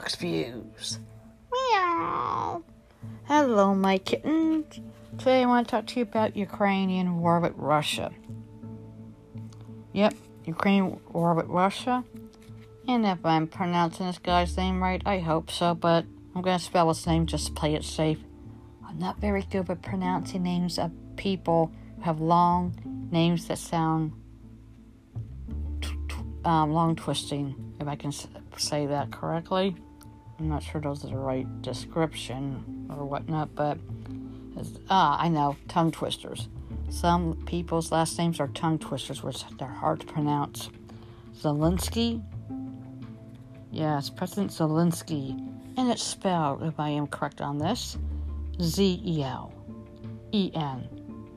Fox Views. Meow. Hello, my kittens. Today I want to talk to you about Ukrainian war with Russia. Yep, Ukraine war with Russia. And if I'm pronouncing this guy's name right, I hope so, but I'm going to spell his name just to play it safe. I'm not very good with pronouncing names of people who have long names that sound um, long twisting, if I can say that correctly. I'm not sure those are the right description or whatnot, but ah, I know tongue twisters. Some people's last names are tongue twisters, which they're hard to pronounce. Zelensky, yes, President Zelensky, and it's spelled, if I am correct on this, Z E L E N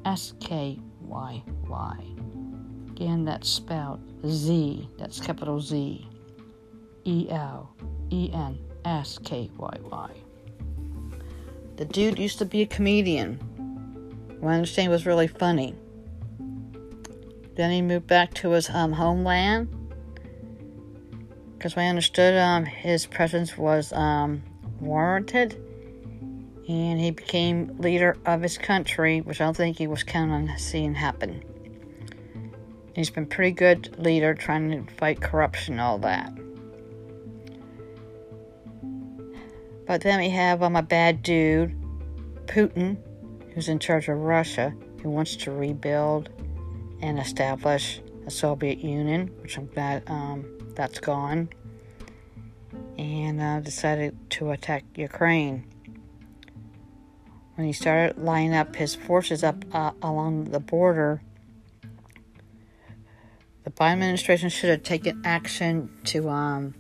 S K Y Y. Again, that's spelled Z, that's capital Z E L E N S K Y Y. The dude used to be a comedian. What I understand was really funny. Then he moved back to his um, homeland. Because I understood um, his presence was um, warranted. And he became leader of his country, which I don't think he was counting on seeing happen. He's been pretty good leader trying to fight corruption and all that. But then we have um, a bad dude, Putin, who's in charge of Russia, who wants to rebuild and establish a Soviet Union, which I'm glad um, that's gone, and uh, decided to attack Ukraine. When he started lining up his forces up uh, along the border, the Biden administration should have taken action to um,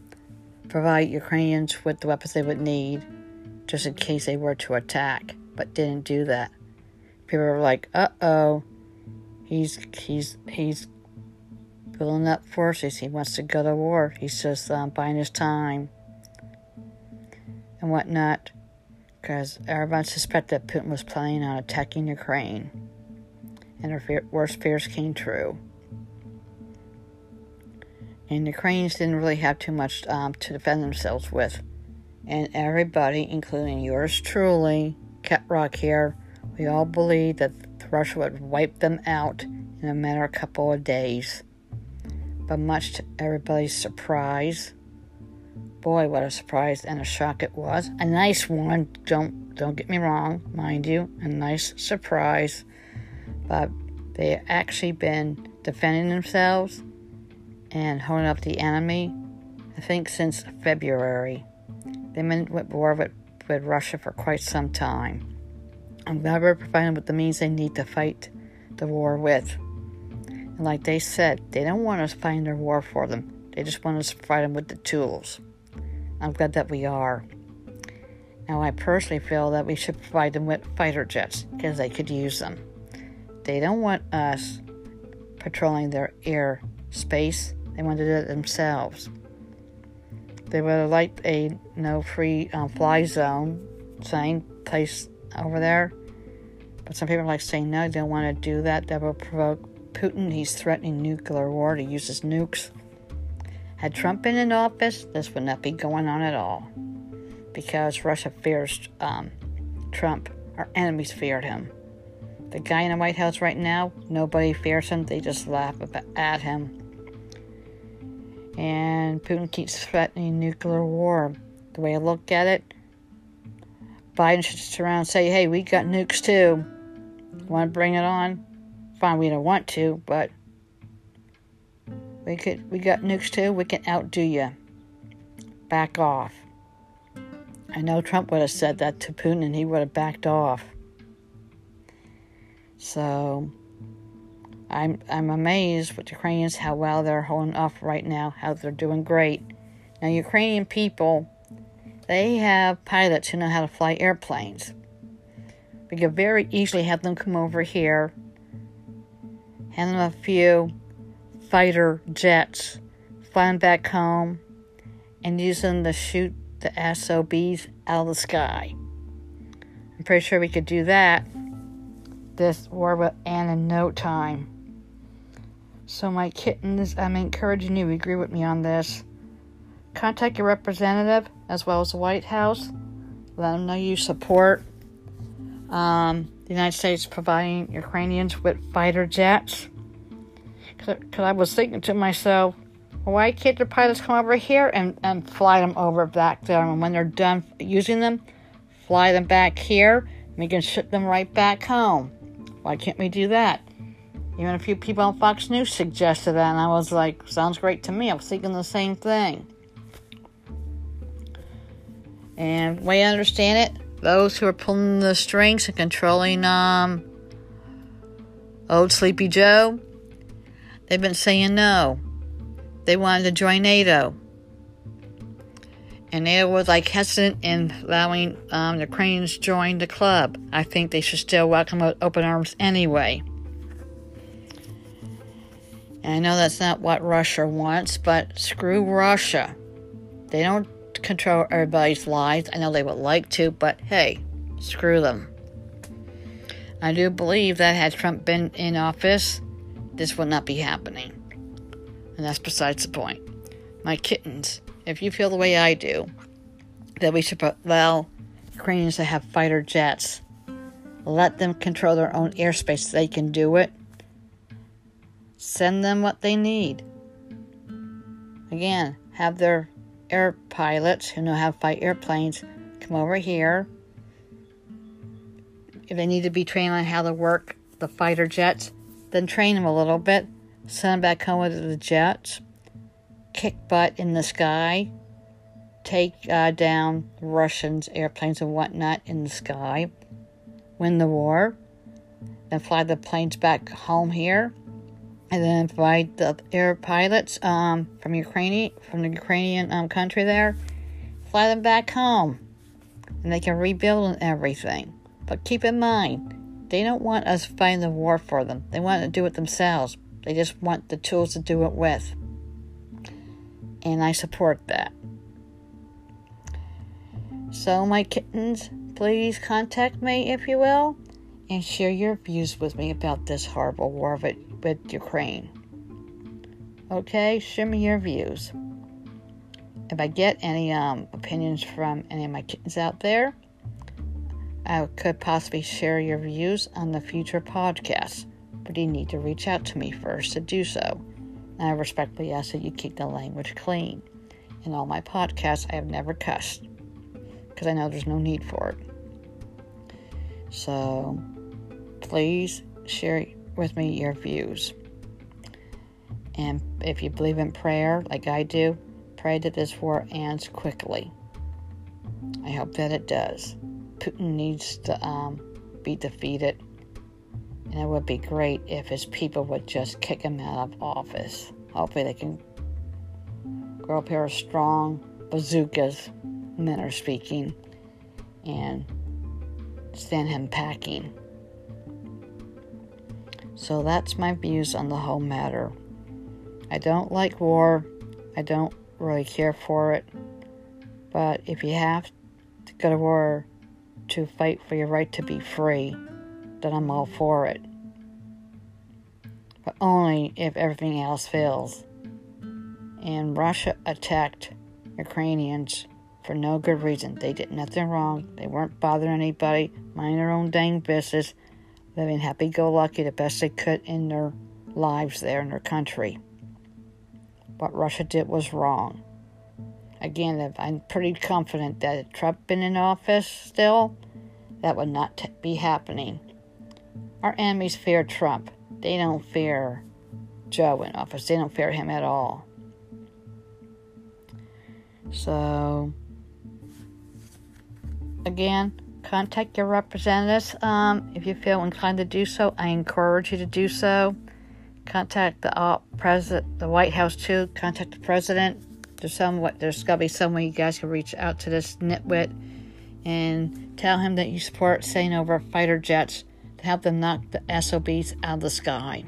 provide Ukrainians with the weapons they would need just in case they were to attack, but didn't do that. People were like, "Uh oh, he's he's he's building up forces. He wants to go to war. He's just um, buying his time and whatnot." Because everyone suspected that Putin was planning on attacking Ukraine, and their fear, worst fears came true. And the Ukrainians didn't really have too much um, to defend themselves with. And everybody, including yours truly, Cat Rock here, we all believed that Russia would wipe them out in a matter of a couple of days. But much to everybody's surprise, boy, what a surprise and a shock it was. A nice one, don't don't get me wrong, mind you, a nice surprise. But they actually been defending themselves and holding up the enemy, I think since February. They've been at war with, with Russia for quite some time. I'm glad we're providing them with the means they need to fight the war with. And like they said, they don't want us fighting their war for them. They just want us to provide them with the tools. I'm glad that we are. Now, I personally feel that we should provide them with fighter jets because they could use them. They don't want us patrolling their air space. They want to do it themselves. They would liked a no free um, fly zone sign place over there. But some people are like saying no, they don't want to do that. That will provoke Putin. He's threatening nuclear war to use his nukes. Had Trump been in office, this would not be going on at all. Because Russia fears um, Trump. Our enemies feared him. The guy in the White House right now, nobody fears him. They just laugh at him. And Putin keeps threatening nuclear war. The way I look at it, Biden should just around and say, hey, we got nukes too. Want to bring it on? Fine, we don't want to, but we could we got nukes too, we can outdo you. Back off. I know Trump would have said that to Putin and he would have backed off. So I'm I'm amazed with the Ukrainians how well they're holding off right now, how they're doing great. Now Ukrainian people, they have pilots who know how to fly airplanes. We could very easily have them come over here, hand them a few fighter jets, fly them back home, and use them to shoot the SOBs out of the sky. I'm pretty sure we could do that. This war will end in no time. So, my kittens, I'm encouraging you to agree with me on this. contact your representative as well as the White House. Let them know you support um, the United States providing Ukrainians with fighter jets. Because I was thinking to myself, why can't the pilots come over here and, and fly them over back there? And when they're done using them, fly them back here, and we can ship them right back home. Why can't we do that? Even a few people on Fox News suggested that, and I was like, sounds great to me. I was thinking the same thing. And I understand it, those who are pulling the strings and controlling um, old Sleepy Joe, they've been saying no. They wanted to join NATO. And NATO was like hesitant in allowing um, the Ukrainians join the club. I think they should still welcome with open arms anyway. And I know that's not what Russia wants, but screw Russia. They don't control everybody's lives. I know they would like to, but hey, screw them. I do believe that had Trump been in office, this would not be happening. And that's besides the point. My kittens, if you feel the way I do, that we should allow Ukrainians to have fighter jets, let them control their own airspace, they can do it. Send them what they need. Again, have their air pilots who know how to fight airplanes come over here. If they need to be trained on how to work the fighter jets, then train them a little bit. Send them back home with the jets. Kick butt in the sky. Take uh, down Russians' airplanes and whatnot in the sky. Win the war. Then fly the planes back home here and then provide the air pilots um, from Ukraine, from the Ukrainian um, country there, fly them back home, and they can rebuild and everything. But keep in mind, they don't want us fighting the war for them. They want to do it themselves. They just want the tools to do it with, and I support that. So, my kittens, please contact me if you will, and share your views with me about this horrible war with with Ukraine. Okay, share me your views. If I get any um, opinions from any of my kittens out there, I could possibly share your views on the future podcast, but you need to reach out to me first to do so. And I respectfully ask that you keep the language clean. In all my podcasts, I have never cussed because I know there's no need for it. So please share with me your views. And if you believe in prayer, like I do, pray that this war ends quickly. I hope that it does. Putin needs to um, be defeated, and it would be great if his people would just kick him out of office. Hopefully, they can grow a pair of strong bazookas, men are speaking, and send him packing. So that's my views on the whole matter. I don't like war. I don't really care for it. But if you have to go to war to fight for your right to be free, then I'm all for it. But only if everything else fails. And Russia attacked Ukrainians for no good reason. They did nothing wrong. They weren't bothering anybody, minding their own dang business living happy go lucky the best they could in their lives there in their country. What Russia did was wrong. Again, I'm pretty confident that if Trump been in office still, that would not t- be happening. Our enemies fear Trump. They don't fear Joe in office. They don't fear him at all. So, again, contact your representatives um, if you feel inclined to do so. I encourage you to do so. Contact the uh, president, the White House too. Contact the president. There's some there's gotta be some way you guys can reach out to this nitwit and tell him that you support sending over fighter jets to help them knock the SOBs out of the sky.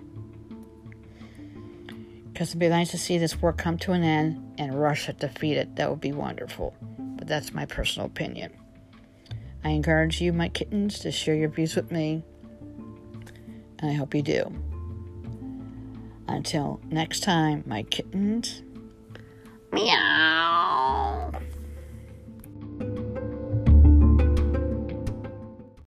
Because it'd be nice to see this war come to an end and Russia defeated. That would be wonderful. But that's my personal opinion. I encourage you, my kittens, to share your views with me, and I hope you do. Until next time, my kittens. Meow.